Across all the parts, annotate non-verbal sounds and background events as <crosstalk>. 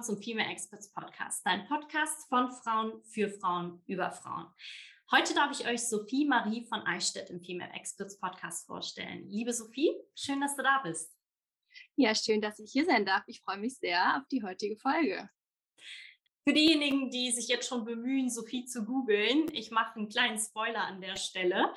willkommen zum Female Experts Podcast, dein Podcast von Frauen für Frauen über Frauen. Heute darf ich euch Sophie Marie von Eichstätt im Female Experts Podcast vorstellen. Liebe Sophie, schön, dass du da bist. Ja, schön, dass ich hier sein darf. Ich freue mich sehr auf die heutige Folge. Für diejenigen, die sich jetzt schon bemühen, Sophie zu googeln, ich mache einen kleinen Spoiler an der Stelle.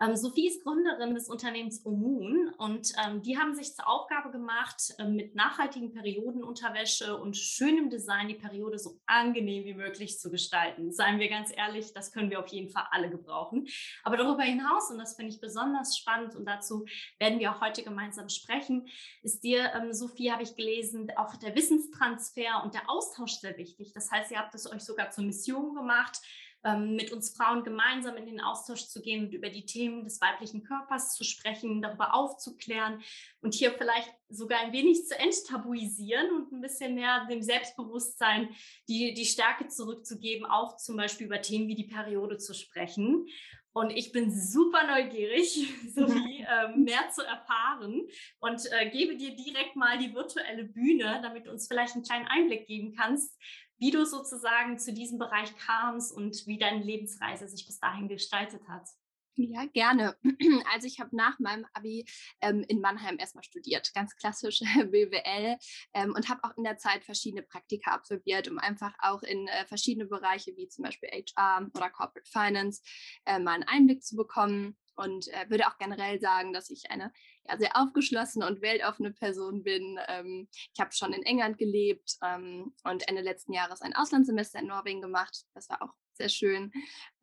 Ähm, Sophie ist Gründerin des Unternehmens Omun und ähm, die haben sich zur Aufgabe gemacht, äh, mit nachhaltigen Periodenunterwäsche und schönem Design die Periode so angenehm wie möglich zu gestalten. Seien wir ganz ehrlich, das können wir auf jeden Fall alle gebrauchen. Aber darüber hinaus, und das finde ich besonders spannend und dazu werden wir auch heute gemeinsam sprechen, ist dir, ähm, Sophie, habe ich gelesen, auch der Wissenstransfer und der Austausch sehr wichtig. Das heißt, ihr habt es euch sogar zur Mission gemacht, ähm, mit uns Frauen gemeinsam in den Austausch zu gehen und über die Themen des weiblichen Körpers zu sprechen, darüber aufzuklären und hier vielleicht sogar ein wenig zu enttabuisieren und ein bisschen mehr dem Selbstbewusstsein die, die Stärke zurückzugeben, auch zum Beispiel über Themen wie die Periode zu sprechen. Und ich bin super neugierig, <laughs> Sophie, <laughs> äh, mehr zu erfahren und äh, gebe dir direkt mal die virtuelle Bühne, damit du uns vielleicht einen kleinen Einblick geben kannst, wie du sozusagen zu diesem Bereich kamst und wie deine Lebensreise sich bis dahin gestaltet hat. Ja, gerne. <clears throat> Also ich habe nach meinem Abi ähm, in Mannheim erstmal studiert, ganz klassisch <laughs> BWL ähm, und habe auch in der Zeit verschiedene Praktika absolviert, um einfach auch in äh, verschiedene Bereiche wie zum Beispiel HR oder Corporate Finance äh, mal einen Einblick zu bekommen und äh, würde auch generell sagen, dass ich eine ja, sehr aufgeschlossene und weltoffene Person bin. Ähm, ich habe schon in England gelebt ähm, und Ende letzten Jahres ein Auslandssemester in Norwegen gemacht. Das war auch sehr schön.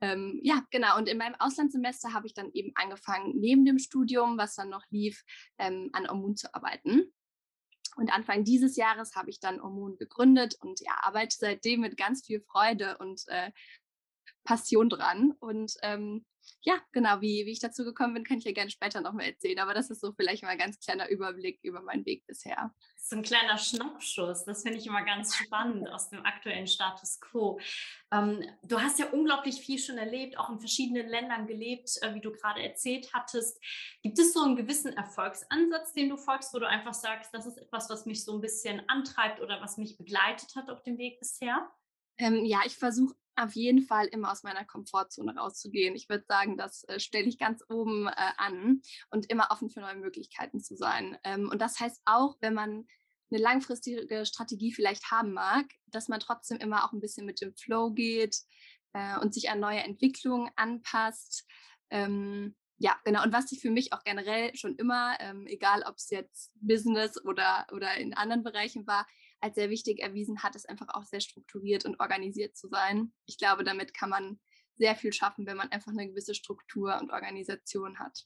Ähm, ja, genau. Und in meinem Auslandssemester habe ich dann eben angefangen, neben dem Studium, was dann noch lief, ähm, an Omun zu arbeiten. Und Anfang dieses Jahres habe ich dann Omun gegründet und ja, arbeite seitdem mit ganz viel Freude und äh, Passion dran. Und ähm, ja, genau, wie, wie ich dazu gekommen bin, kann ich ja gerne später nochmal erzählen. Aber das ist so vielleicht mal ein ganz kleiner Überblick über meinen Weg bisher. So ein kleiner Schnappschuss, das finde ich immer ganz spannend aus dem aktuellen Status quo. Ähm, du hast ja unglaublich viel schon erlebt, auch in verschiedenen Ländern gelebt, äh, wie du gerade erzählt hattest. Gibt es so einen gewissen Erfolgsansatz, den du folgst, wo du einfach sagst, das ist etwas, was mich so ein bisschen antreibt oder was mich begleitet hat auf dem Weg bisher? Ähm, ja, ich versuche auf jeden Fall immer aus meiner Komfortzone rauszugehen. Ich würde sagen, das äh, stelle ich ganz oben äh, an und immer offen für neue Möglichkeiten zu sein. Ähm, und das heißt auch, wenn man eine langfristige Strategie vielleicht haben mag, dass man trotzdem immer auch ein bisschen mit dem Flow geht äh, und sich an neue Entwicklungen anpasst. Ähm, ja, genau. Und was sich für mich auch generell schon immer, ähm, egal ob es jetzt Business oder, oder in anderen Bereichen war, als sehr wichtig erwiesen hat, ist einfach auch sehr strukturiert und organisiert zu sein. Ich glaube, damit kann man sehr viel schaffen, wenn man einfach eine gewisse Struktur und Organisation hat.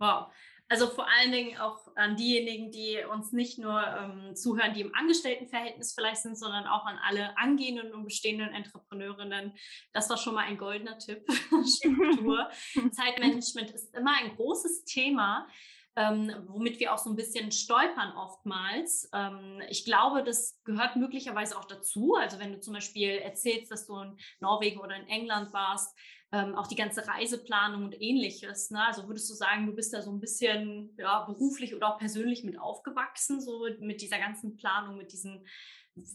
Wow. Also vor allen Dingen auch an diejenigen, die uns nicht nur ähm, zuhören, die im Angestelltenverhältnis vielleicht sind, sondern auch an alle angehenden und bestehenden Entrepreneurinnen. Das war schon mal ein goldener Tipp. <laughs> Struktur. <laughs> Zeitmanagement ist immer ein großes Thema ähm, womit wir auch so ein bisschen stolpern oftmals. Ähm, ich glaube, das gehört möglicherweise auch dazu. Also wenn du zum Beispiel erzählst, dass du in Norwegen oder in England warst, ähm, auch die ganze Reiseplanung und ähnliches. Ne? Also würdest du sagen, du bist da so ein bisschen ja, beruflich oder auch persönlich mit aufgewachsen, so mit dieser ganzen Planung, mit diesen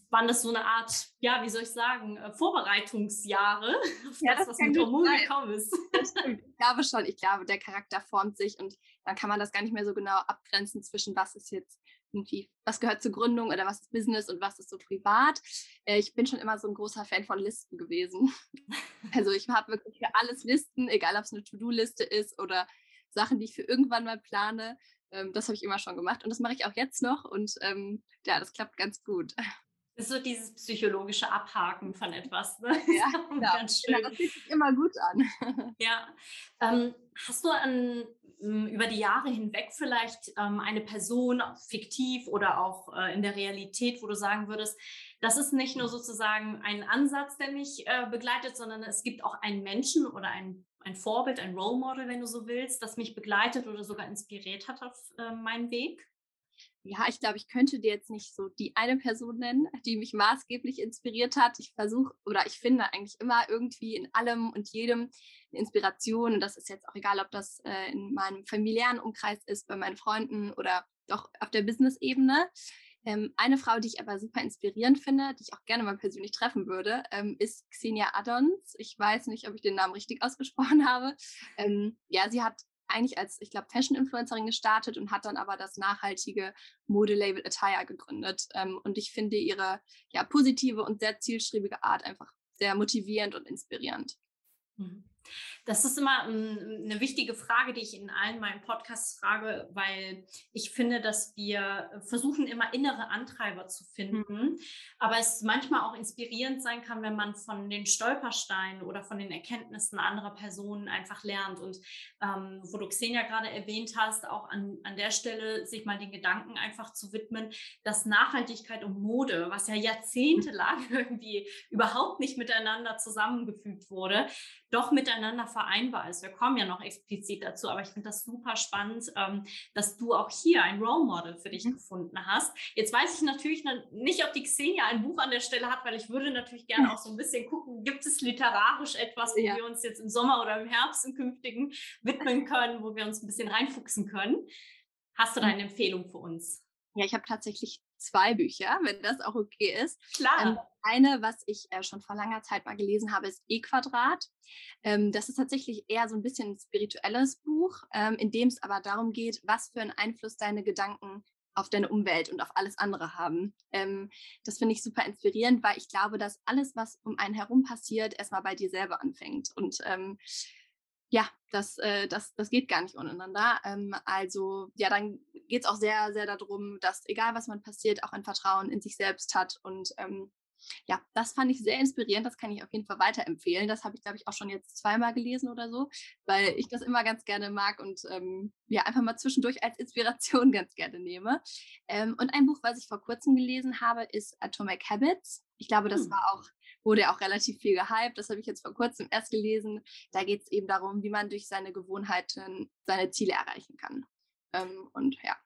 waren das so eine Art, ja, wie soll ich sagen, äh, Vorbereitungsjahre <laughs> auf ja, das, was mit Hormonen gekommen ist. Ich glaube schon, ich glaube, der Charakter formt sich und dann kann man das gar nicht mehr so genau abgrenzen zwischen was ist jetzt irgendwie, was gehört zur Gründung oder was ist Business und was ist so privat. Äh, ich bin schon immer so ein großer Fan von Listen gewesen. <laughs> Also ich habe wirklich für alles Listen, egal ob es eine To-Do-Liste ist oder Sachen, die ich für irgendwann mal plane. Ähm, das habe ich immer schon gemacht und das mache ich auch jetzt noch und ähm, ja, das klappt ganz gut. Das ist so dieses psychologische Abhaken von <laughs> etwas. Ne? Ja, <laughs> genau. ganz schön. Genau, das fühlt sich immer gut an. <laughs> Ja. Ähm, hast du an, über die Jahre hinweg vielleicht ähm, eine Person, fiktiv oder auch äh, in der Realität, wo du sagen würdest, das ist nicht nur sozusagen ein Ansatz, der mich äh, begleitet, sondern es gibt auch einen Menschen oder ein, ein Vorbild, ein Role Model, wenn du so willst, das mich begleitet oder sogar inspiriert hat auf äh, meinen Weg? Ja, ich glaube, ich könnte dir jetzt nicht so die eine Person nennen, die mich maßgeblich inspiriert hat. Ich versuche oder ich finde eigentlich immer irgendwie in allem und jedem eine Inspiration. Und das ist jetzt auch egal, ob das äh, in meinem familiären Umkreis ist, bei meinen Freunden oder doch auf der Business-Ebene. Ähm, eine Frau, die ich aber super inspirierend finde, die ich auch gerne mal persönlich treffen würde, ähm, ist Xenia Adons. Ich weiß nicht, ob ich den Namen richtig <laughs> ausgesprochen habe. Ähm, ja, sie hat eigentlich als, ich glaube, Fashion-Influencerin gestartet und hat dann aber das nachhaltige Modelabel Attire gegründet. Ähm, und ich finde ihre ja, positive und sehr zielstrebige Art einfach sehr motivierend und inspirierend. Mhm. Das ist immer eine wichtige Frage, die ich in allen meinen Podcasts frage, weil ich finde, dass wir versuchen, immer innere Antreiber zu finden, mhm. aber es manchmal auch inspirierend sein kann, wenn man von den Stolpersteinen oder von den Erkenntnissen anderer Personen einfach lernt. Und ähm, wo du Xenia gerade erwähnt hast, auch an, an der Stelle sich mal den Gedanken einfach zu widmen, dass Nachhaltigkeit und Mode, was ja jahrzehntelang <laughs> irgendwie überhaupt nicht miteinander zusammengefügt wurde, doch miteinander vereinbar ist. Wir kommen ja noch explizit dazu, aber ich finde das super spannend, ähm, dass du auch hier ein Role Model für dich mhm. gefunden hast. Jetzt weiß ich natürlich nicht, ob die Xenia ein Buch an der Stelle hat, weil ich würde natürlich gerne auch so ein bisschen gucken, gibt es literarisch etwas, wo ja. wir uns jetzt im Sommer oder im Herbst im künftigen widmen können, wo wir uns ein bisschen reinfuchsen können. Hast du da eine Empfehlung für uns? Ja, ich habe tatsächlich zwei Bücher, wenn das auch okay ist. Klar. Ähm, eine, was ich äh, schon vor langer Zeit mal gelesen habe, ist E-Quadrat. Ähm, das ist tatsächlich eher so ein bisschen ein spirituelles Buch, ähm, in dem es aber darum geht, was für einen Einfluss deine Gedanken auf deine Umwelt und auf alles andere haben. Ähm, das finde ich super inspirierend, weil ich glaube, dass alles, was um einen herum passiert, erstmal bei dir selber anfängt. Und ähm, ja, das, äh, das, das geht gar nicht untereinander. Ähm, also ja, dann geht es auch sehr, sehr darum, dass egal was man passiert, auch ein Vertrauen in sich selbst hat. Und ähm, ja, das fand ich sehr inspirierend. Das kann ich auf jeden Fall weiterempfehlen. Das habe ich, glaube ich, auch schon jetzt zweimal gelesen oder so, weil ich das immer ganz gerne mag und ähm, ja, einfach mal zwischendurch als Inspiration <laughs> ganz gerne nehme. Ähm, und ein Buch, was ich vor kurzem gelesen habe, ist Atomic Habits. Ich glaube, das hm. war auch wurde auch relativ viel gehypt. Das habe ich jetzt vor kurzem erst gelesen. Da geht es eben darum, wie man durch seine Gewohnheiten seine Ziele erreichen kann. Ähm, und ja.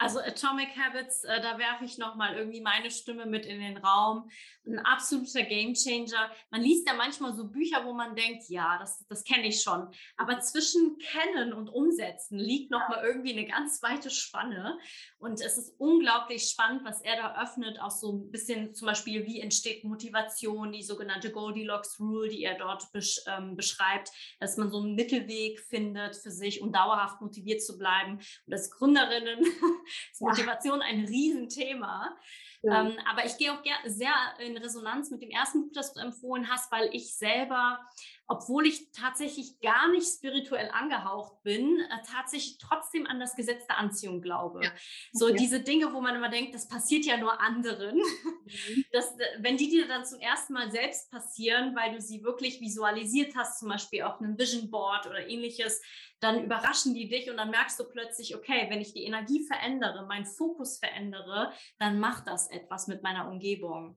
Also Atomic Habits, äh, da werfe ich nochmal irgendwie meine Stimme mit in den Raum. Ein absoluter Gamechanger. Man liest ja manchmal so Bücher, wo man denkt, ja, das, das kenne ich schon. Aber zwischen Kennen und Umsetzen liegt nochmal irgendwie eine ganz weite Spanne. Und es ist unglaublich spannend, was er da öffnet, auch so ein bisschen zum Beispiel, wie entsteht Motivation, die sogenannte Goldilocks Rule, die er dort besch ähm, beschreibt, dass man so einen Mittelweg findet für sich, um dauerhaft motiviert zu bleiben. Und als Gründerinnen ist Motivation ein Riesenthema. Ja. Ähm, aber ich gehe auch sehr in Resonanz mit dem ersten Buch, das du empfohlen hast, weil ich selber obwohl ich tatsächlich gar nicht spirituell angehaucht bin, äh, tatsächlich trotzdem an das Gesetz der Anziehung glaube. Ja. So okay. diese Dinge, wo man immer denkt, das passiert ja nur anderen, mhm. <laughs> dass, äh, wenn die dir dann zum ersten Mal selbst passieren, weil du sie wirklich visualisiert hast, zum Beispiel auf einem Vision Board oder ähnliches, dann überraschen die dich und dann merkst du plötzlich, okay, wenn ich die Energie verändere, meinen Fokus verändere, dann macht das etwas mit meiner Umgebung.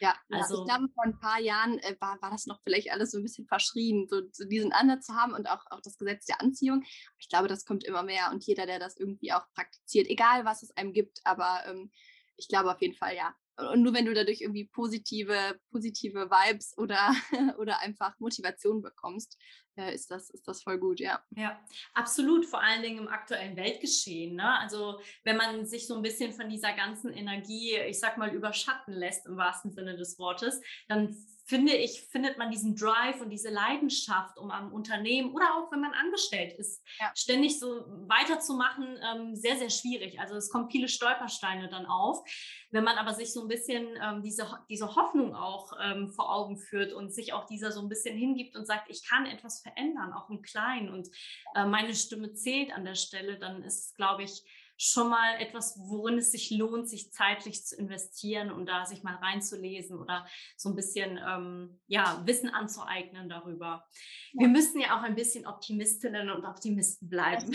Ja, also, ich glaube, vor ein paar Jahren äh, war, war das noch vielleicht alles so ein bisschen verschrien, so, so, diesen Ansatz zu haben und auch, auch das Gesetz der Anziehung. Ich glaube, das kommt immer mehr und jeder, der das irgendwie auch praktiziert, egal was es einem gibt, aber ähm, ich glaube auf jeden Fall, ja. Und nur wenn du dadurch irgendwie positive, positive Vibes oder, <laughs> oder einfach Motivation bekommst, äh, ist, das, ist das voll gut, ja. Ja, absolut, vor allen Dingen im aktuellen Weltgeschehen. Ne? Also wenn man sich so ein bisschen von dieser ganzen Energie, ich sag mal, überschatten lässt im wahrsten Sinne des Wortes, dann finde ich, findet man diesen Drive und diese Leidenschaft, um am Unternehmen oder auch wenn man angestellt ist, ja. ständig so weiterzumachen, ähm, sehr, sehr schwierig. Also es kommen viele Stolpersteine dann auf. Wenn man aber sich so ein bisschen ähm, diese, diese Hoffnung auch ähm, vor Augen führt und sich auch dieser so ein bisschen hingibt und sagt, ich kann etwas verändern, auch im Kleinen und äh, meine Stimme zählt an der Stelle, dann ist es, glaube ich, schon mal etwas, worin es sich lohnt, sich zeitlich zu investieren und da sich mal reinzulesen oder so ein bisschen ähm, ja, Wissen anzueignen darüber. Ja. Wir müssen ja auch ein bisschen Optimistinnen und Optimisten bleiben.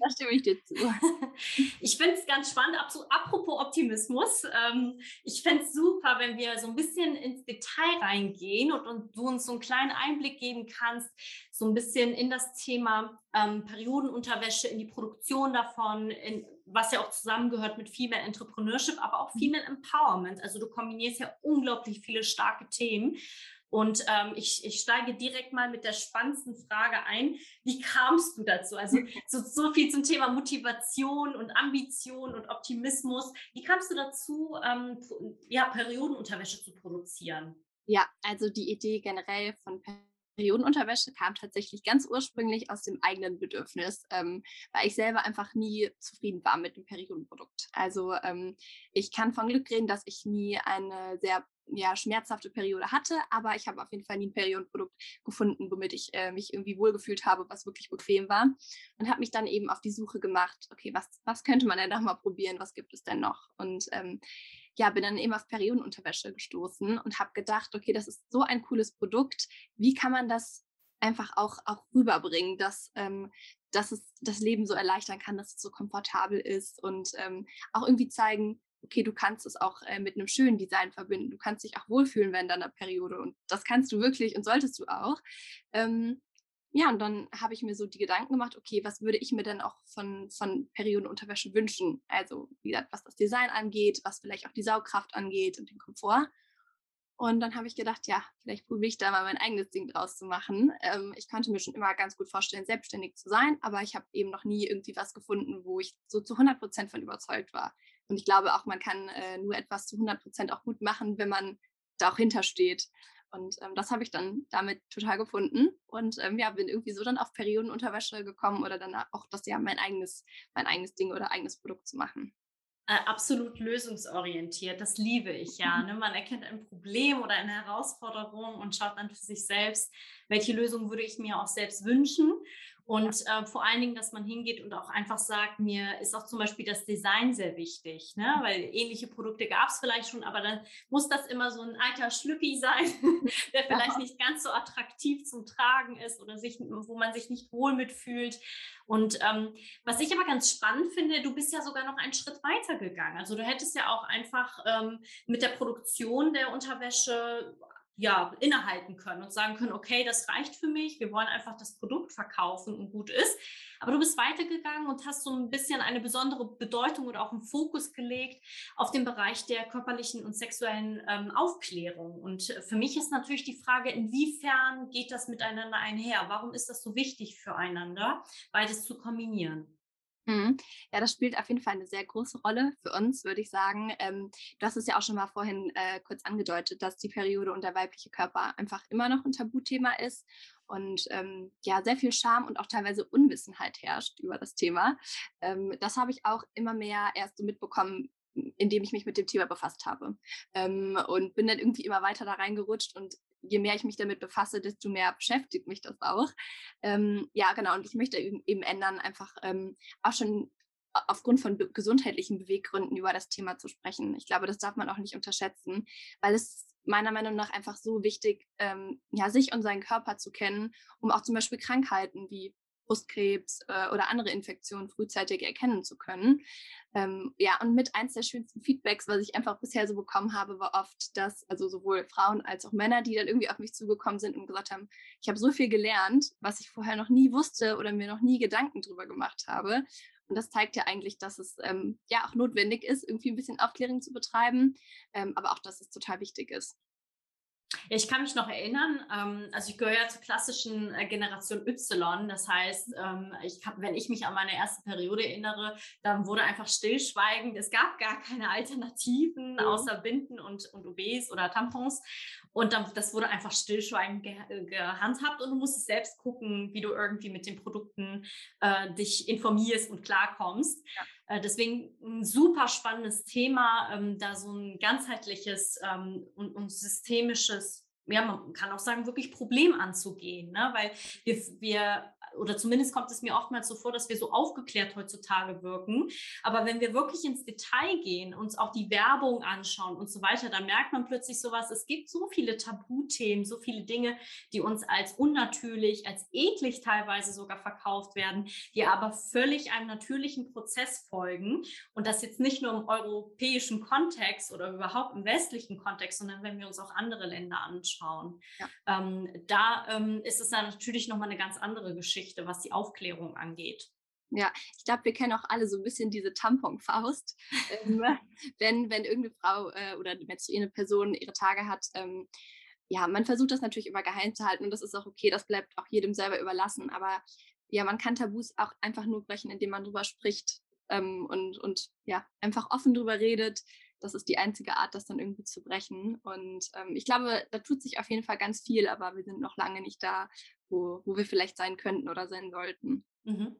Da stimme, ich dir zu. <laughs> ich finde es ganz spannend. Apropos Optimismus, ähm, ich fände es super, wenn wir so ein bisschen ins Detail reingehen und, und du uns so einen kleinen Einblick geben kannst, so ein bisschen in das Thema ähm, Periodenunterwäsche, in die Produktion davon, in, was ja auch zusammengehört mit Female Entrepreneurship, aber auch mhm. Female Empowerment. Also du kombinierst ja unglaublich viele starke Themen. Und ähm, ich, ich steige direkt mal mit der spannendsten Frage ein. Wie kamst du dazu? Also <laughs> so, so viel zum Thema Motivation und Ambition und Optimismus. Wie kamst du dazu, ähm, ja, Periodenunterwäsche zu produzieren? Ja, also die Idee generell von Periodenunterwäsche kam tatsächlich ganz ursprünglich aus dem eigenen Bedürfnis, ähm, weil ich selber einfach nie zufrieden war mit dem Periodenprodukt. Also ähm, ich kann von Glück reden, dass ich nie eine sehr ja, schmerzhafte Periode hatte, aber ich habe auf jeden Fall nie ein Periodenprodukt gefunden, womit ich äh, mich irgendwie wohlgefühlt habe, was wirklich bequem war. Und habe mich dann eben auf die Suche gemacht, okay, was, was könnte man denn noch mal probieren, was gibt es denn noch? Und ähm, ja, bin dann eben auf Periodenunterwäsche gestoßen und habe gedacht, okay, das ist so ein cooles Produkt, wie kann man das einfach auch, auch rüberbringen, dass, ähm, dass es das Leben so erleichtern kann, dass es so komfortabel ist und ähm, auch irgendwie zeigen, okay, du kannst es auch äh, mit einem schönen Design verbinden. Du kannst dich auch wohlfühlen während deiner Periode und das kannst du wirklich und solltest du auch. Ähm, ja, und dann habe ich mir so die Gedanken gemacht, okay, was würde ich mir denn auch von, von Periodenunterwäsche wünschen? Also, wie gesagt, was das Design angeht, was vielleicht auch die Saugkraft angeht und den Komfort. Und dann habe ich gedacht, ja, vielleicht probiere ich da mal mein eigenes Ding draus zu machen. Ähm, ich konnte mir schon immer ganz gut vorstellen, selbstständig zu sein, aber ich habe eben noch nie irgendwie was gefunden, wo ich so zu 100 Prozent von überzeugt war. Und ich glaube auch, man kann äh, nur etwas zu 100 Prozent auch gut machen, wenn man da auch hintersteht. Und ähm, das habe ich dann damit total gefunden und ähm, ja, bin irgendwie so dann auf Periodenunterwäsche gekommen oder dann auch das ja mein eigenes, mein eigenes Ding oder eigenes Produkt zu machen. Äh, absolut lösungsorientiert, das liebe ich ja. <laughs> Ne? Man erkennt ein Problem oder eine Herausforderung und schaut dann für sich selbst, welche Lösung würde ich mir auch selbst wünschen und äh, vor allen Dingen, dass man hingeht und auch einfach sagt, mir ist auch zum Beispiel das Design sehr wichtig, ne? weil ähnliche Produkte gab es vielleicht schon, aber dann muss das immer so ein alter Schlüppi sein, <laughs> der vielleicht nicht ganz so attraktiv zum Tragen ist oder sich, wo man sich nicht wohl mitfühlt. Und ähm, was ich aber ganz spannend finde, du bist ja sogar noch einen Schritt weiter gegangen. Also du hättest ja auch einfach ähm, mit der Produktion der Unterwäsche ja, innehalten können und sagen können, okay, das reicht für mich, wir wollen einfach das Produkt verkaufen und gut ist. Aber du bist weitergegangen und hast so ein bisschen eine besondere Bedeutung oder auch einen Fokus gelegt auf den Bereich der körperlichen und sexuellen ähm, Aufklärung. Und für mich ist natürlich die Frage, inwiefern geht das miteinander einher? Warum ist das so wichtig füreinander, beides zu kombinieren? Mhm. Ja, das spielt auf jeden Fall eine sehr große Rolle für uns, würde ich sagen. Ähm, du hast es ja auch schon mal vorhin äh, kurz angedeutet, dass die Periode und der weibliche Körper einfach immer noch ein Tabuthema ist und ähm, ja, sehr viel Scham und auch teilweise Unwissenheit herrscht über das Thema. Ähm, das habe ich auch immer mehr erst so mitbekommen, indem ich mich mit dem Thema befasst habe. Ähm, und bin dann irgendwie immer weiter da reingerutscht und je mehr ich mich damit befasse, desto mehr beschäftigt mich das auch. Ähm, ja, genau. Und ich möchte eben ändern, einfach ähm, auch schon aufgrund von gesundheitlichen Beweggründen über das Thema zu sprechen. Ich glaube, das darf man auch nicht unterschätzen, weil es meiner Meinung nach einfach so wichtig, ähm, ja, sich und seinen Körper zu kennen, um auch zum Beispiel Krankheiten wie Brustkrebs äh, oder andere Infektionen frühzeitig erkennen zu können. Ähm, ja, und mit eins der schönsten Feedbacks, was ich einfach bisher so bekommen habe, war oft, dass also sowohl Frauen als auch Männer, die dann irgendwie auf mich zugekommen sind und gesagt haben, ich habe so viel gelernt, was ich vorher noch nie wusste oder mir noch nie Gedanken drüber gemacht habe. Und das zeigt ja eigentlich, dass es ähm, ja auch notwendig ist, irgendwie ein bisschen Aufklärung zu betreiben, ähm, aber auch, dass es total wichtig ist. Ich kann mich noch erinnern, ähm, also ich gehöre ja zur klassischen äh, Generation Y. Das heißt, ähm, ich kann, wenn ich mich an meine erste Periode erinnere, dann wurde einfach stillschweigend. Es gab gar keine Alternativen mhm. außer Binden und, und OBs oder Tampons. Und dann, das wurde einfach stillschweigend ge äh, gehandhabt und du musstest selbst gucken, wie du irgendwie mit den Produkten äh, dich informierst und klarkommst. Ja. Äh, deswegen ein super spannendes Thema, ähm, da so ein ganzheitliches ähm, und, und systemisches ja, man kann auch sagen, wirklich Problem anzugehen, ne? weil wir, wir oder zumindest kommt es mir oftmals so vor, dass wir so aufgeklärt heutzutage wirken. Aber wenn wir wirklich ins Detail gehen, uns auch die Werbung anschauen und so weiter, dann merkt man plötzlich sowas, es gibt so viele Tabuthemen, so viele Dinge, die uns als unnatürlich, als eklig teilweise sogar verkauft werden, die aber völlig einem natürlichen Prozess folgen. Und das jetzt nicht nur im europäischen Kontext oder überhaupt im westlichen Kontext, sondern wenn wir uns auch andere Länder anschauen. Ja. Ähm, da ähm, ist es dann natürlich nochmal eine ganz andere Geschichte. Geschichte, was die Aufklärung angeht. Ja, ich glaube, wir kennen auch alle so ein bisschen diese Tamponfaust. <laughs> ähm, wenn, wenn irgendeine Frau äh, oder menstruierende Person ihre Tage hat, ähm, ja, man versucht das natürlich immer geheim zu halten und das ist auch okay, das bleibt auch jedem selber überlassen. Aber ja, man kann Tabus auch einfach nur brechen, indem man drüber spricht ähm, und, und ja, einfach offen drüber redet. Das ist die einzige Art, das dann irgendwie zu brechen. Und ähm, ich glaube, da tut sich auf jeden Fall ganz viel, aber wir sind noch lange nicht da, wo, wo wir vielleicht sein könnten oder sein sollten. Mhm.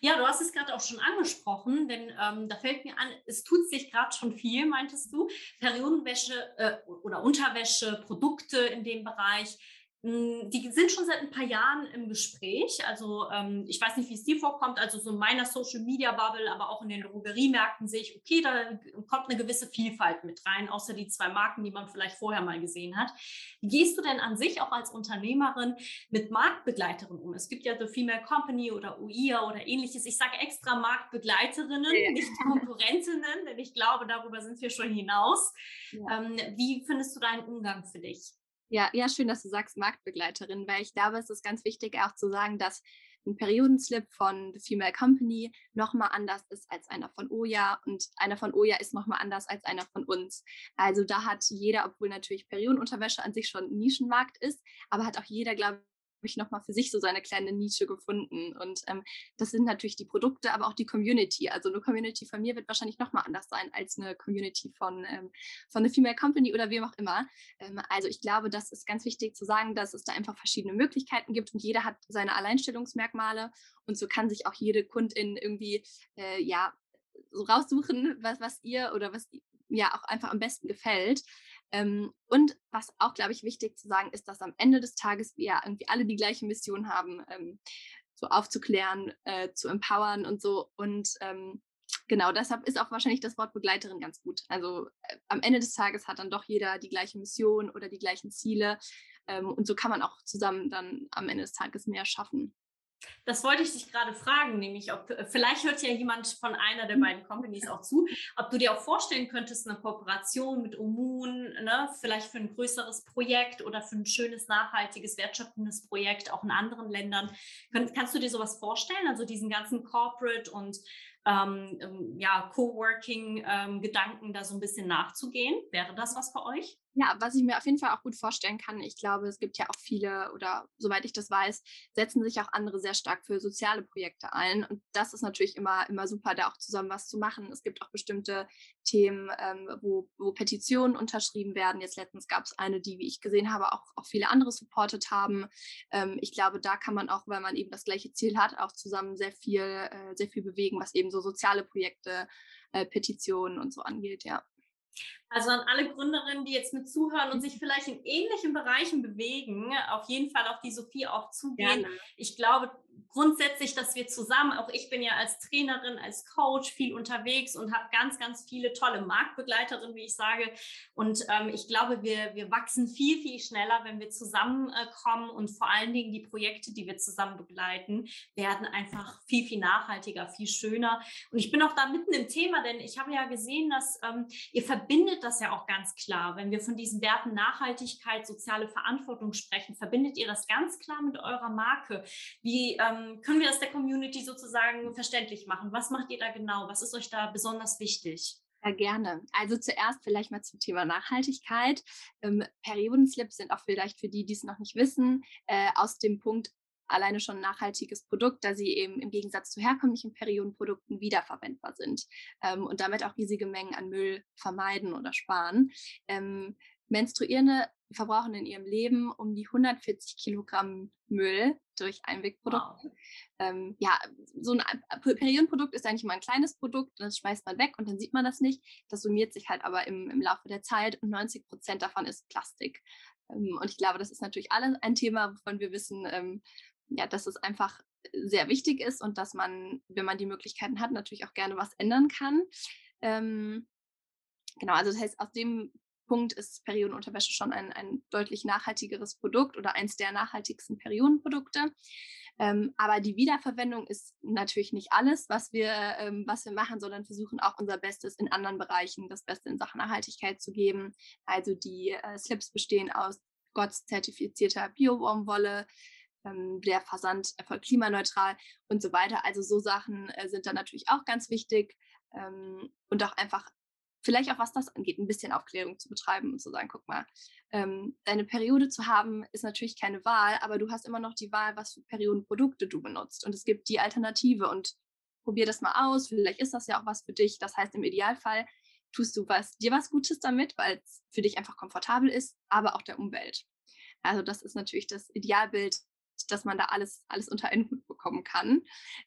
Ja, du hast es gerade auch schon angesprochen, denn ähm, da fällt mir an, es tut sich gerade schon viel, meintest du. Periodenwäsche äh, oder Unterwäsche, Produkte in dem Bereich. Hm, die sind schon seit ein paar Jahren im Gespräch. Also ähm, ich weiß nicht, wie es dir vorkommt. Also so in meiner Social Media Bubble, aber auch in den Drogeriemärkten sehe ich, okay, da kommt eine gewisse Vielfalt mit rein, außer die zwei Marken, die man vielleicht vorher mal gesehen hat. Wie gehst du denn an sich auch als Unternehmerin mit Marktbegleiterinnen um? Es gibt ja The Female Company oder UIA oder ähnliches. Ich sage extra Marktbegleiterinnen, ja. nicht Konkurrentinnen, denn ich glaube, darüber sind wir schon hinaus. Ja. Ähm, wie findest du deinen Umgang für dich? Ja, ja, schön, dass du sagst Marktbegleiterin, weil ich glaube, es ist ganz wichtig auch zu sagen, dass ein Periodenslip von The Female Company nochmal anders ist als einer von Oya und einer von Oya ist nochmal anders als einer von uns. Also da hat jeder, obwohl natürlich Periodenunterwäsche an sich schon ein Nischenmarkt ist, aber hat auch jeder, glaube ich, nochmal für sich so seine kleine Nische gefunden. Und ähm, das sind natürlich die Produkte, aber auch die Community. Also eine Community von mir wird wahrscheinlich nochmal anders sein als eine Community von, ähm, von der Female Company oder wem auch immer. Ähm, also ich glaube, das ist ganz wichtig zu sagen, dass es da einfach verschiedene Möglichkeiten gibt und jeder hat seine Alleinstellungsmerkmale und so kann sich auch jede Kundin irgendwie, äh, ja, so raussuchen, was, was ihr oder was ja auch einfach am besten gefällt. Ähm, und was auch, glaube ich, wichtig zu sagen ist, dass am Ende des Tages wir irgendwie alle die gleiche Mission haben, ähm, so aufzuklären, äh, zu empowern und so. Und ähm, genau deshalb ist auch wahrscheinlich das Wort Begleiterin ganz gut. Also äh, am Ende des Tages hat dann doch jeder die gleiche Mission oder die gleichen Ziele. Ähm, und so kann man auch zusammen dann am Ende des Tages mehr schaffen. Das wollte ich dich gerade fragen, nämlich ob äh, vielleicht hört ja jemand von einer der mhm. beiden Companies auch zu, ob du dir auch vorstellen könntest, eine Kooperation mit Omun, ne, vielleicht für ein größeres Projekt oder für ein schönes, nachhaltiges, wertschöpfendes Projekt auch in anderen Ländern. Kann, kannst du dir sowas vorstellen? Also diesen ganzen Corporate und ähm, ähm ja, Coworking-Gedanken ähm, da so ein bisschen nachzugehen? Wäre das was für euch? Ja, was ich mir auf jeden Fall auch gut vorstellen kann, ich glaube, es gibt ja auch viele oder soweit ich das weiß, setzen sich auch andere sehr stark für soziale Projekte ein. Und das ist natürlich immer, immer super, da auch zusammen was zu machen. Es gibt auch bestimmte Themen, ähm, wo, wo Petitionen unterschrieben werden. Jetzt letztens gab es eine, die, wie ich gesehen habe, auch, auch viele andere supportet haben. Ähm, ich glaube, da kann man auch, weil man eben das gleiche Ziel hat, auch zusammen sehr viel, äh, sehr viel bewegen, was eben so soziale Projekte, äh, Petitionen und so angeht, ja. Also an alle Gründerinnen, die jetzt mit zuhören und sich vielleicht in ähnlichen Bereichen bewegen, auf jeden Fall auf die Sophie auch zugehen. Gerne. Ich glaube, grundsätzlich, dass wir zusammen, auch ich bin ja als Trainerin, als Coach viel unterwegs und habe ganz, ganz viele tolle Marktbegleiterinnen, wie ich sage. Und ähm, ich glaube, wir, wir wachsen viel, viel schneller, wenn wir zusammenkommen äh, und vor allen Dingen die Projekte, die wir zusammen begleiten, werden einfach viel, viel nachhaltiger, viel schöner. Und ich bin auch da mitten im Thema, denn ich habe ja gesehen, dass ähm, ihr verbindet das ja auch ganz klar. Wenn wir von diesen Werten Nachhaltigkeit, soziale Verantwortung sprechen, verbindet ihr das ganz klar mit eurer Marke. Wie ähm, können wir das der Community sozusagen verständlich machen? Was macht ihr da genau? Was ist euch da besonders wichtig? Ja, gerne. Also zuerst vielleicht mal zum Thema Nachhaltigkeit. Ähm, Periodenslips sind auch vielleicht für die, die es noch nicht wissen, äh, aus dem Punkt alleine schon ein nachhaltiges Produkt, da sie eben im Gegensatz zu herkömmlichen Periodenprodukten wiederverwendbar sind ähm, und damit auch riesige Mengen an Müll vermeiden oder sparen. Ähm, Menstruierende verbrauchen in ihrem Leben um die 140 Kilogramm Müll durch Einwegprodukte. Wow. Ähm, ja, so ein Periodenprodukt ist eigentlich immer ein kleines Produkt, das schmeißt man weg und dann sieht man das nicht. Das summiert sich halt aber im, im Laufe der Zeit und 90 Prozent davon ist Plastik. Ähm, und ich glaube, das ist natürlich alles ein Thema, wovon wir wissen, ähm, ja, dass es einfach sehr wichtig ist und dass man, wenn man die Möglichkeiten hat, natürlich auch gerne was ändern kann. Ähm, genau, also das heißt, aus dem Punkt ist Periodenunterwäsche schon ein, ein deutlich nachhaltigeres Produkt oder eins der nachhaltigsten Periodenprodukte. Ähm, aber die Wiederverwendung ist natürlich nicht alles, was wir, ähm, was wir machen, sondern versuchen auch unser Bestes in anderen Bereichen, das Beste in Sachen Nachhaltigkeit zu geben. Also die äh, Slips bestehen aus GOTS-zertifizierter Bio-Baumwolle, ähm, der Versand erfolgt klimaneutral und so weiter. Also so Sachen äh, sind da natürlich auch ganz wichtig ähm, und auch einfach vielleicht auch was das angeht, ein bisschen Aufklärung zu betreiben und zu sagen, guck mal, ähm, deine Periode zu haben, ist natürlich keine Wahl, aber du hast immer noch die Wahl, was für Periodenprodukte du benutzt. Und es gibt die Alternative und probier das mal aus. Vielleicht ist das ja auch was für dich. Das heißt, im Idealfall tust du was, dir was Gutes damit, weil es für dich einfach komfortabel ist, aber auch der Umwelt. Also das ist natürlich das Idealbild, dass man da alles, alles unter einen Hut bekommen kann.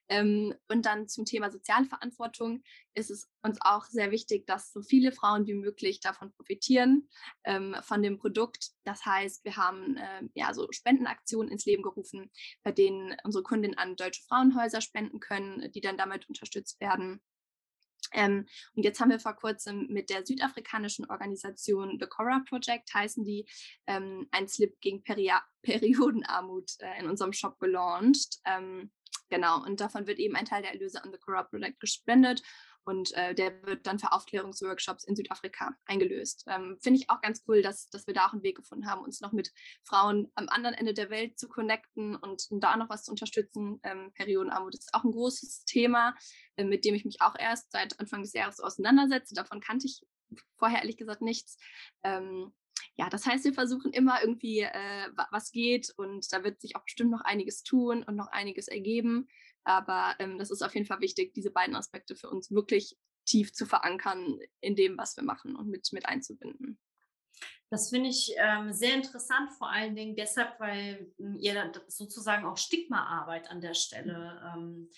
Ähm, und dann zum Thema Sozialverantwortung ist es uns auch sehr wichtig, dass so viele Frauen wie möglich davon profitieren, ähm, von dem Produkt. Das heißt, wir haben äh, ja so Spendenaktionen ins Leben gerufen, bei denen unsere Kundinnen an deutsche Frauenhäuser spenden können, die dann damit unterstützt werden. Ähm, und jetzt haben wir vor kurzem mit der südafrikanischen Organisation The Cora Project, heißen die, ähm, ein Slip gegen Peri <laughs> Periodenarmut äh, in unserem Shop gelauncht. Ähm, genau, und davon wird eben ein Teil der Erlöse an The Cora Project gespendet. Und äh, der wird dann für Aufklärungsworkshops in Südafrika eingelöst. Ähm, Finde ich auch ganz cool, dass, dass wir da auch einen Weg gefunden haben, uns noch mit Frauen am anderen Ende der Welt zu connecten und, da noch was zu unterstützen. Ähm, Periodenarmut ist auch ein großes Thema, äh, mit dem ich mich auch erst seit Anfang des Jahres auseinandersetze. Davon kannte ich vorher ehrlich gesagt nichts. Ähm, ja, das heißt, wir versuchen immer irgendwie, äh, was geht und da wird sich auch bestimmt noch einiges tun und noch einiges ergeben. Aber ähm, das ist auf jeden Fall wichtig, diese beiden Aspekte für uns wirklich tief zu verankern in dem, was wir machen und mit, mit einzubinden. Das finde ich ähm, sehr interessant, vor allen Dingen deshalb, weil hm, ihr sozusagen auch Stigmaarbeit an der Stelle ähm,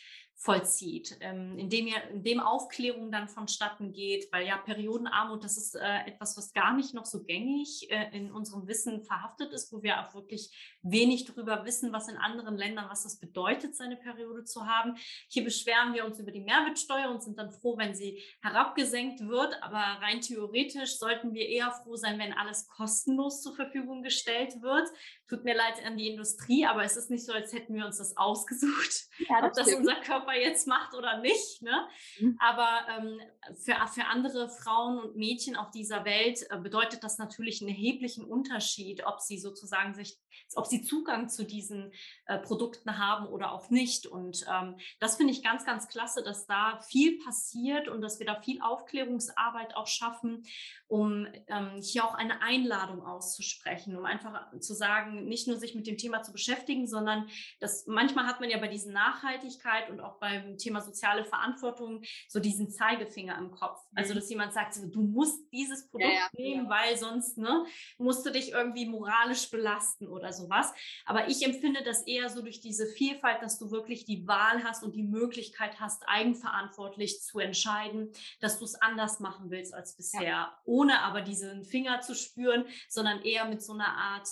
vollzieht, ähm, indem, ihr, indem Aufklärung dann vonstatten geht, weil ja Periodenarmut, das ist äh, etwas, was gar nicht noch so gängig äh, in unserem Wissen verhaftet ist, wo wir auch wirklich wenig darüber wissen, was in anderen Ländern, was das bedeutet, seine Periode zu haben. Hier beschweren wir uns über die Mehrwertsteuer und sind dann froh, wenn sie herabgesenkt wird, aber rein theoretisch sollten wir eher froh sein, wenn alles kostenlos zur Verfügung gestellt wird. Tut mir leid an die Industrie, aber es ist nicht so, als hätten wir uns das ausgesucht, ja, das ob das unser Körper Körper jetzt macht oder nicht. Ne? Mhm. Aber ähm, für, für andere Frauen und Mädchen auf dieser Welt äh, bedeutet das natürlich einen erheblichen Unterschied, ob sie sozusagen sich, ob sie Zugang zu diesen äh, Produkten haben oder auch nicht. Und ähm, das finde ich ganz, ganz klasse, dass da viel passiert und dass wir da viel Aufklärungsarbeit auch schaffen, um ähm, hier auch eine Einladung auszusprechen, um einfach zu sagen, nicht nur sich mit dem Thema zu beschäftigen, sondern das manchmal hat man ja bei diesen Nachhaltigkeit und auch beim Thema soziale Verantwortung so diesen Zeigefinger im Kopf. Also, mhm. dass jemand sagt, so, du musst dieses Produkt ja, ja, nehmen, ja. weil sonst ne, musst du dich irgendwie moralisch belasten oder sowas. Aber ich empfinde das eher so durch diese Vielfalt, dass du wirklich die Wahl hast und die Möglichkeit hast, eigenverantwortlich zu entscheiden, dass du es anders machen willst als bisher, ohne aber diesen Finger zu spüren, sondern eher mit so einer Art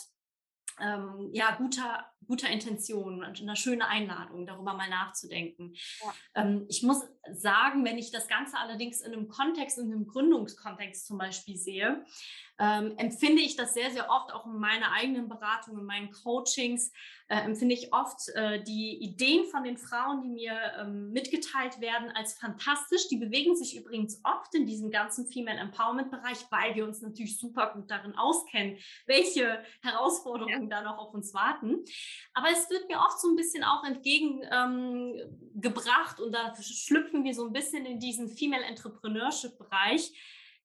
ähm, ja, guter, guter Intention und eine schöne Einladung, darüber mal nachzudenken. Ja. Ähm, ich muss sagen, wenn ich das Ganze allerdings in einem Kontext, in einem Gründungskontext zum Beispiel sehe, ähm, empfinde ich das sehr, sehr oft auch in meiner eigenen Beratung, in meinen Coachings, äh, empfinde ich oft äh, die Ideen von den Frauen, die mir ähm, mitgeteilt werden, als fantastisch. Die bewegen sich übrigens oft in diesem ganzen Female Empowerment-Bereich, weil wir uns natürlich super gut darin auskennen, welche Herausforderungen ja. da noch auf uns warten. Aber es wird mir oft so ein bisschen auch entgegengebracht ähm, und da schlüpfen wir so ein bisschen in diesen Female Entrepreneurship-Bereich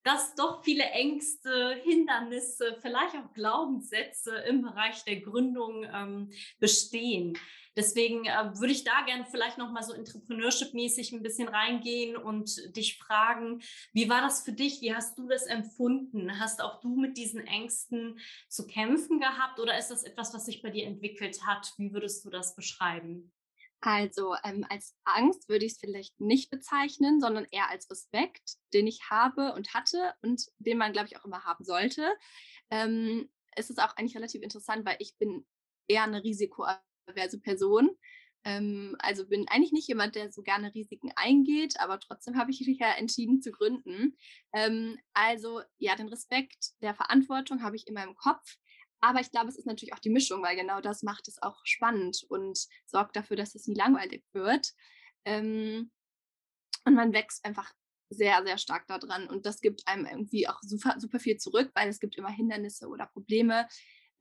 dass doch viele Ängste, Hindernisse, vielleicht auch Glaubenssätze im Bereich der Gründung ähm, bestehen. Deswegen äh, würde ich da gerne vielleicht noch mal so Entrepreneurship-mäßig ein bisschen reingehen und dich fragen, wie war das für dich? Wie hast du das empfunden? Hast auch du mit diesen Ängsten zu kämpfen gehabt oder ist das etwas, was sich bei dir entwickelt hat? Wie würdest du das beschreiben? Also ähm, als Angst würde ich es vielleicht nicht bezeichnen, sondern eher als Respekt, den ich habe und hatte und den man, glaube ich, auch immer haben sollte. Ähm, es ist auch eigentlich relativ interessant, weil ich bin eher eine risikoaverse Person. Ähm, also bin eigentlich nicht jemand, der so gerne Risiken eingeht, aber trotzdem habe ich mich ja entschieden zu gründen. Ähm, also ja, den Respekt der Verantwortung habe ich immer im Kopf. Aber ich glaube, es ist natürlich auch die Mischung, weil genau das macht es auch spannend und sorgt dafür, dass es nie langweilig wird. Ähm, und man wächst einfach sehr, sehr stark daran. Und das gibt einem irgendwie auch super, super viel zurück, weil es gibt immer Hindernisse oder Probleme.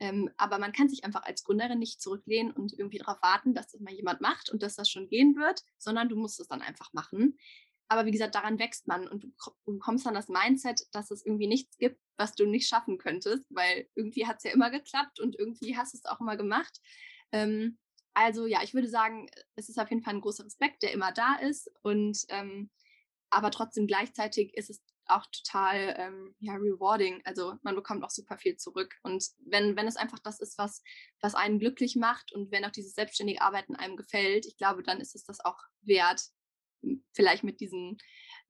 Ähm, aber man kann sich einfach als Gründerin nicht zurücklehnen und irgendwie darauf warten, dass das mal jemand macht und dass das schon gehen wird, sondern du musst es dann einfach machen. Aber wie gesagt, daran wächst man und du bekommst dann das Mindset, dass es irgendwie nichts gibt, was du nicht schaffen könntest, weil irgendwie hat es ja immer geklappt und irgendwie hast du es auch immer gemacht. Ähm, also ja, ich würde sagen, es ist auf jeden Fall ein großer Respekt, der immer da ist und ähm, aber trotzdem gleichzeitig ist es auch total ähm, ja, rewarding. Also man bekommt auch super viel zurück. Und wenn, wenn es einfach das ist, was, was einen glücklich macht und wenn auch dieses selbstständige Arbeiten einem gefällt, ich glaube, dann ist es das auch wert, vielleicht mit diesem,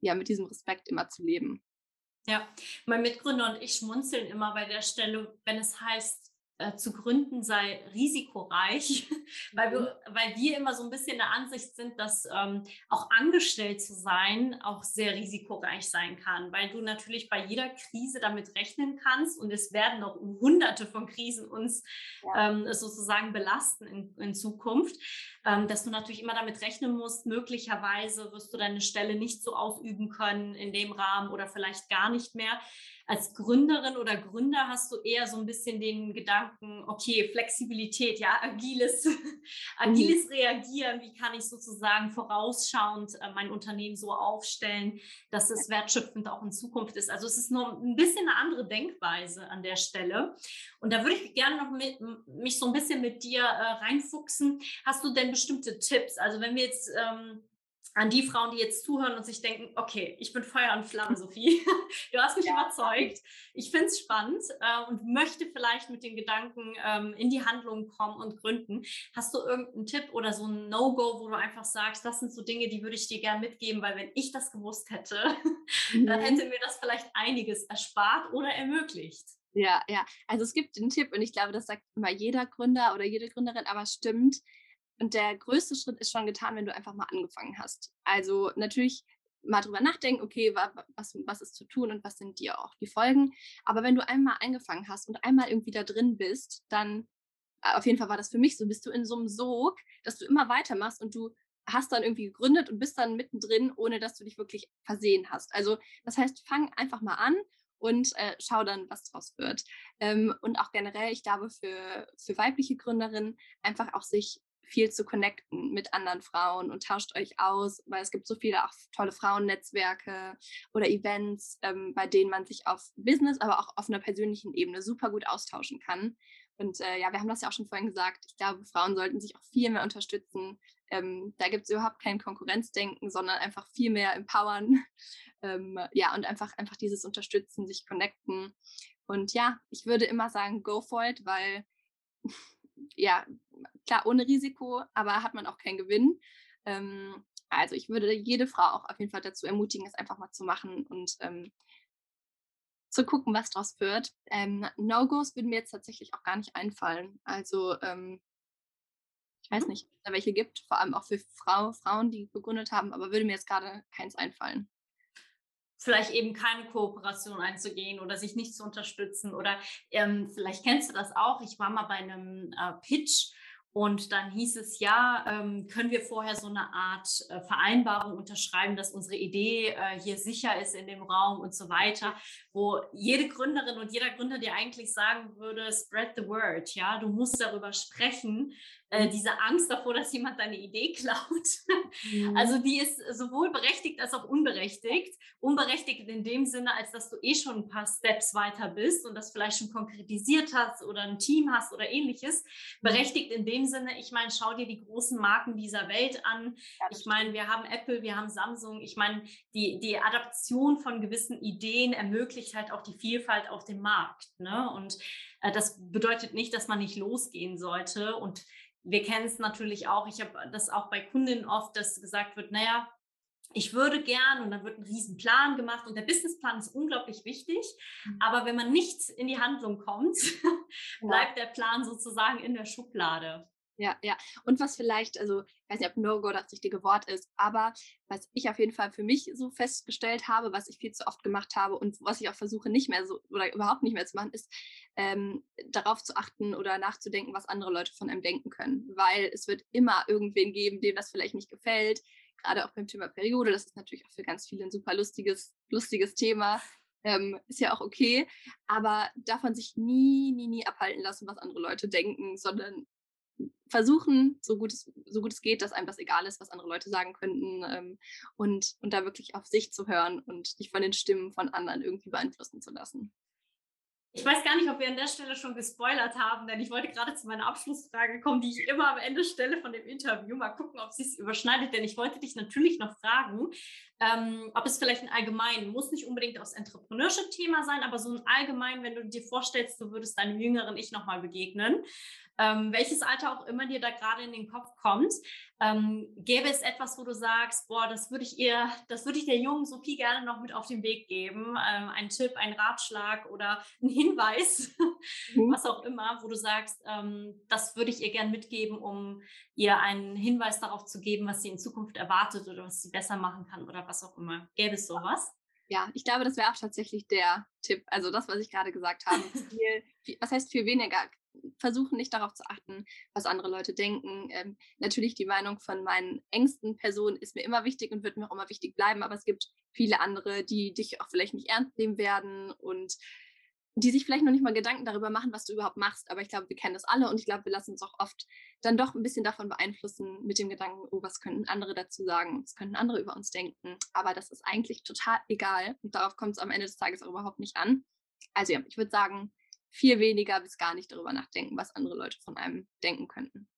ja, mit diesem Respekt immer zu leben. Ja, mein Mitgründer und ich schmunzeln immer bei der Stelle, wenn es heißt, äh, zu gründen sei risikoreich, <laughs> weil, wir, mhm. weil wir immer so ein bisschen der Ansicht sind, dass ähm, auch angestellt zu sein auch sehr risikoreich sein kann, weil du natürlich bei jeder Krise damit rechnen kannst und es werden noch hunderte von Krisen uns ja. ähm, sozusagen belasten in, in Zukunft, ähm, dass du natürlich immer damit rechnen musst, möglicherweise wirst du deine Stelle nicht so ausüben können in dem Rahmen oder vielleicht gar nicht mehr als Gründerin oder Gründer hast du eher so ein bisschen den Gedanken, okay, Flexibilität, ja, agiles, <laughs> agiles mhm. Reagieren, wie kann ich sozusagen vorausschauend äh, mein Unternehmen so aufstellen, dass es wertschöpfend auch in Zukunft ist. Also es ist nur ein bisschen eine andere Denkweise an der Stelle. Und da würde ich gerne noch mit, mich so ein bisschen mit dir äh, reinfuchsen. Hast du denn bestimmte Tipps? Also wenn wir jetzt ähm, an die Frauen, die jetzt zuhören und sich denken, okay, ich bin Feuer und Flamme, Sophie. <laughs> Du hast mich ja. überzeugt. Ich finde es spannend äh, und möchte vielleicht mit den Gedanken ähm, in die Handlung kommen und gründen. Hast du irgendeinen Tipp oder so ein No-Go, wo du einfach sagst, das sind so Dinge, die würde ich dir gerne mitgeben, weil wenn ich das gewusst hätte, <laughs> mhm. dann hätte mir das vielleicht einiges erspart oder ermöglicht. Ja, ja. Also es gibt den Tipp und ich glaube, das sagt immer jeder Gründer oder jede Gründerin, aber stimmt und der größte Schritt ist schon getan, wenn du einfach mal angefangen hast. Also natürlich mal drüber nachdenken, okay, was, was ist zu tun und was sind dir auch die Folgen. Aber wenn du einmal angefangen hast und einmal irgendwie da drin bist, dann, äh, auf jeden Fall war das für mich so, bist du in so einem Sog, dass du immer weitermachst und du hast dann irgendwie gegründet und bist dann mittendrin, ohne dass du dich wirklich versehen hast. Also das heißt, fang einfach mal an und äh, schau dann, was draus wird. Ähm, und auch generell, ich glaube, für, für weibliche Gründerinnen einfach auch sich viel zu connecten mit anderen Frauen und tauscht euch aus, weil es gibt so viele auch tolle Frauennetzwerke oder Events, ähm, bei denen man sich auf Business, aber auch auf einer persönlichen Ebene super gut austauschen kann. Und äh, ja, wir haben das ja auch schon vorhin gesagt. Ich glaube, Frauen sollten sich auch viel mehr unterstützen. Ähm, da gibt es überhaupt kein Konkurrenzdenken, sondern einfach viel mehr empowern. <laughs> Ähm, ja, und einfach, einfach dieses Unterstützen, sich connecten. Und ja, ich würde immer sagen, go for it, weil <laughs> ja, klar, ohne Risiko, aber hat man auch keinen Gewinn. Ähm, also ich würde jede Frau auch auf jeden Fall dazu ermutigen, es einfach mal zu machen und ähm, zu gucken, was daraus wird. Ähm, No-Gos würden mir jetzt tatsächlich auch gar nicht einfallen. Also ähm, ich weiß nicht, ob es da welche gibt, vor allem auch für Frau, Frauen, die gegründet haben, aber würde mir jetzt gerade keins einfallen vielleicht eben keine Kooperation einzugehen oder sich nicht zu unterstützen. Oder ähm, vielleicht kennst du das auch. Ich war mal bei einem äh, Pitch und dann hieß es ja, ähm, können wir vorher so eine Art äh, Vereinbarung unterschreiben, dass unsere Idee äh, hier sicher ist in dem Raum und so weiter, wo jede Gründerin und jeder Gründer dir eigentlich sagen würde, spread the word, ja, du musst darüber sprechen, äh, diese Angst davor, dass jemand deine Idee klaut. <laughs> Mhm. Also die ist sowohl berechtigt als auch unberechtigt. Unberechtigt in dem Sinne, als dass du eh schon ein paar Steps weiter bist und das vielleicht schon konkretisiert hast oder ein Team hast oder ähnliches. Mhm. Berechtigt in dem Sinne, ich meine, schau dir die großen Marken dieser Welt an. Ich meine, wir haben Apple, wir haben Samsung. Ich meine, die, die Adaption von gewissen Ideen ermöglicht halt auch die Vielfalt auf dem Markt. Ne? Und äh, das bedeutet nicht, dass man nicht losgehen sollte und wir kennen es natürlich auch, ich habe das auch bei Kundinnen oft, dass gesagt wird, naja, ich würde gern und dann wird ein Riesenplan gemacht und der Businessplan ist unglaublich wichtig. Mhm. Aber wenn man nicht in die Handlung kommt, <laughs> bleibt der Plan sozusagen in der Schublade. Ja, ja. Und was vielleicht, also ich weiß nicht, ob No-Go das richtige Wort ist, aber was ich auf jeden Fall für mich so festgestellt habe, was ich viel zu oft gemacht habe und was ich auch versuche nicht mehr so oder überhaupt nicht mehr zu machen, ist ähm, darauf zu achten oder nachzudenken, was andere Leute von einem denken können. Weil es wird immer irgendwen geben, dem das vielleicht nicht gefällt. Gerade auch beim Thema Periode, das ist natürlich auch für ganz viele ein super lustiges, lustiges Thema. Ähm, ist ja auch okay, aber davon sich nie, nie, nie abhalten lassen, was andere Leute denken, sondern versuchen, so gut, es, so gut es geht, dass einem das egal ist, was andere Leute sagen könnten ähm, und, und da wirklich auf sich zu hören und nicht von den Stimmen von anderen irgendwie beeinflussen zu lassen. Ich weiß gar nicht, ob wir an der Stelle schon gespoilert haben, denn ich wollte gerade zu meiner Abschlussfrage kommen, die ich immer am Ende stelle von dem Interview. Mal gucken, ob sie es überschneidet, denn ich wollte dich natürlich noch fragen, ähm, ob es vielleicht ein allgemein, muss nicht unbedingt aufs Entrepreneurship-Thema sein, aber so ein allgemein, wenn du dir vorstellst, du würdest deinem jüngeren Ich nochmal begegnen, ähm, welches Alter auch immer dir da gerade in den Kopf kommt, ähm, gäbe es etwas, wo du sagst, boah, das würde ich ihr, das würde ich der jungen Sophie gerne noch mit auf den Weg geben, ähm, ein Tipp, ein Ratschlag oder ein Hinweis, mhm. was auch immer, wo du sagst, ähm, das würde ich ihr gerne mitgeben, um ihr einen Hinweis darauf zu geben, was sie in Zukunft erwartet oder was sie besser machen kann oder was auch immer. Gäbe es sowas? Ja, ich glaube, das wäre auch tatsächlich der Tipp. Also das, was ich gerade gesagt habe. Viel, viel, was heißt viel weniger versuchen nicht darauf zu achten, was andere Leute denken. Ähm, natürlich die Meinung von meinen engsten Personen ist mir immer wichtig und wird mir auch immer wichtig bleiben, aber es gibt viele andere, die dich auch vielleicht nicht ernst nehmen werden und die sich vielleicht noch nicht mal Gedanken darüber machen, was du überhaupt machst. Aber ich glaube, wir kennen das alle und ich glaube, wir lassen uns auch oft dann doch ein bisschen davon beeinflussen mit dem Gedanken, oh, was könnten andere dazu sagen, was könnten andere über uns denken. Aber das ist eigentlich total egal und darauf kommt es am Ende des Tages auch überhaupt nicht an. Also ja, ich würde sagen, viel weniger bis gar nicht darüber nachdenken, was andere Leute von einem denken könnten.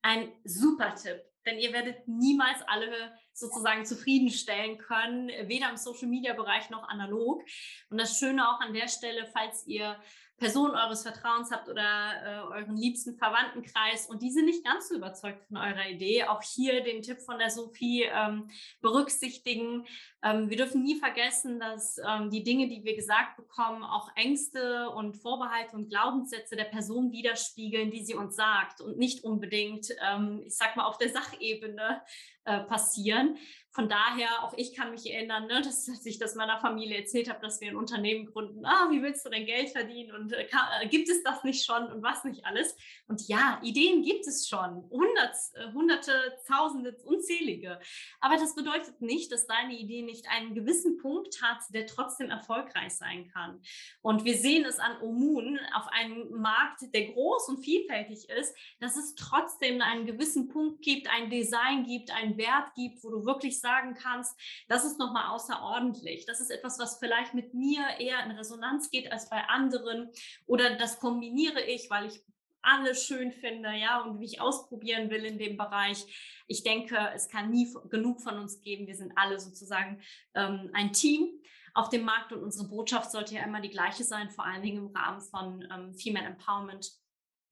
Ein super Tipp, denn ihr werdet niemals alle sozusagen zufriedenstellen können, weder im Social-Media-Bereich noch analog. Und das Schöne auch an der Stelle, falls ihr Person eures Vertrauens habt oder äh, euren liebsten Verwandtenkreis und die sind nicht ganz so überzeugt von eurer Idee, auch hier den Tipp von der Sophie ähm, berücksichtigen. Ähm, wir dürfen nie vergessen, dass ähm, die Dinge, die wir gesagt bekommen, auch Ängste und Vorbehalte und Glaubenssätze der Person widerspiegeln, die sie uns sagt und nicht unbedingt, ähm, ich sag mal, auf der Sachebene äh, passieren. Von daher, auch ich kann mich erinnern, ne, dass, dass, ich das meiner Familie erzählt habe, dass wir ein Unternehmen gründen. Ah, wie willst du denn Geld verdienen? Und äh, kann, äh, gibt es das nicht schon und was nicht alles? Und ja, Ideen gibt es schon. Hundert, äh, hunderte, tausende, unzählige. Aber das bedeutet nicht, dass deine Idee nicht einen gewissen Punkt hat, der trotzdem erfolgreich sein kann. Und wir sehen es an Omun auf einem Markt, der groß und vielfältig ist, dass es trotzdem einen gewissen Punkt gibt, ein Design gibt, einen Wert gibt, wo du wirklich sagen kannst, das ist nochmal außerordentlich. Das ist etwas, was vielleicht mit mir eher in Resonanz geht als bei anderen. Oder das kombiniere ich, weil ich alles schön finde, ja, und mich ausprobieren will in dem Bereich. Ich denke, es kann nie genug von uns geben. Wir sind alle sozusagen ähm, ein Team auf dem Markt und unsere Botschaft sollte ja immer die gleiche sein, vor allen Dingen im Rahmen von ähm, Female Empowerment,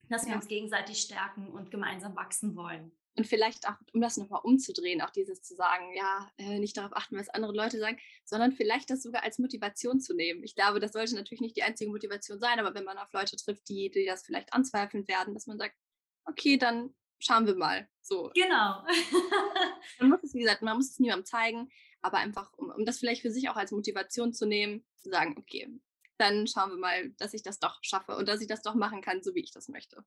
dass wir ja. uns gegenseitig stärken und gemeinsam wachsen wollen. Und vielleicht auch, um das nochmal umzudrehen, auch dieses zu sagen, ja, äh, nicht darauf achten, was andere Leute sagen, sondern vielleicht das sogar als Motivation zu nehmen. Ich glaube, das sollte natürlich nicht die einzige Motivation sein, aber wenn man auf Leute trifft, die, die das vielleicht anzweifeln werden, dass man sagt, okay, dann schauen wir mal. So. Genau. <laughs> man muss es, wie gesagt, man muss es niemandem zeigen, aber einfach, um, um das vielleicht für sich auch als Motivation zu nehmen, zu sagen, okay, dann schauen wir mal, dass ich das doch schaffe und dass ich das doch machen kann, so wie ich das möchte.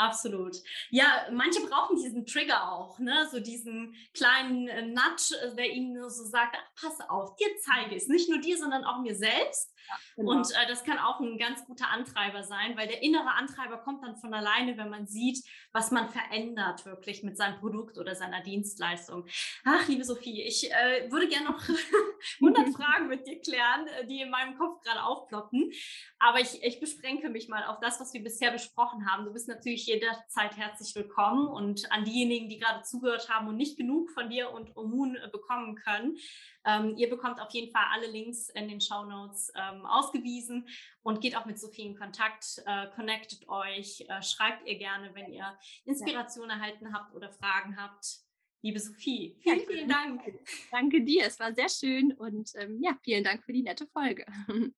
Absolut. Ja, manche brauchen diesen Trigger auch, ne? so diesen kleinen äh, Nudge, äh, der ihnen so sagt, ach, pass auf, dir zeige ich es. Nicht nur dir, sondern auch mir selbst. Ja, genau. Und äh, das kann auch ein ganz guter Antreiber sein, weil der innere Antreiber kommt dann von alleine, wenn man sieht, was man verändert wirklich mit seinem Produkt oder seiner Dienstleistung. Ach, liebe Sophie, ich äh, würde gerne noch <laughs> 100 Fragen mit dir klären, äh, die in meinem Kopf gerade aufploppen. Aber ich, ich beschränke mich mal auf das, was wir bisher besprochen haben. Du bist natürlich jederzeit herzlich willkommen und an diejenigen, die gerade zugehört haben und nicht genug von dir und Omun äh, bekommen können. Ähm, ihr bekommt auf jeden Fall alle Links in den Show Notes ähm, ausgewiesen und geht auch mit Sophie in Kontakt, äh, connectet euch, äh, schreibt ihr gerne, wenn ihr Inspiration ja. erhalten habt oder Fragen habt. Liebe Sophie, vielen, vielen Dank. Danke dir, es war sehr schön und ähm, ja, vielen Dank für die nette Folge. <laughs>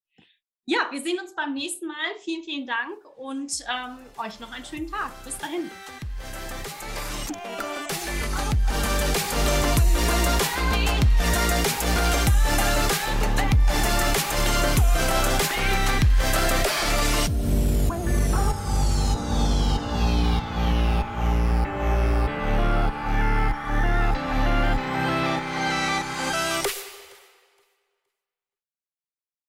Ja, wir sehen uns beim nächsten Mal. Vielen, vielen Dank und ähm, euch noch einen schönen Tag. Bis dahin.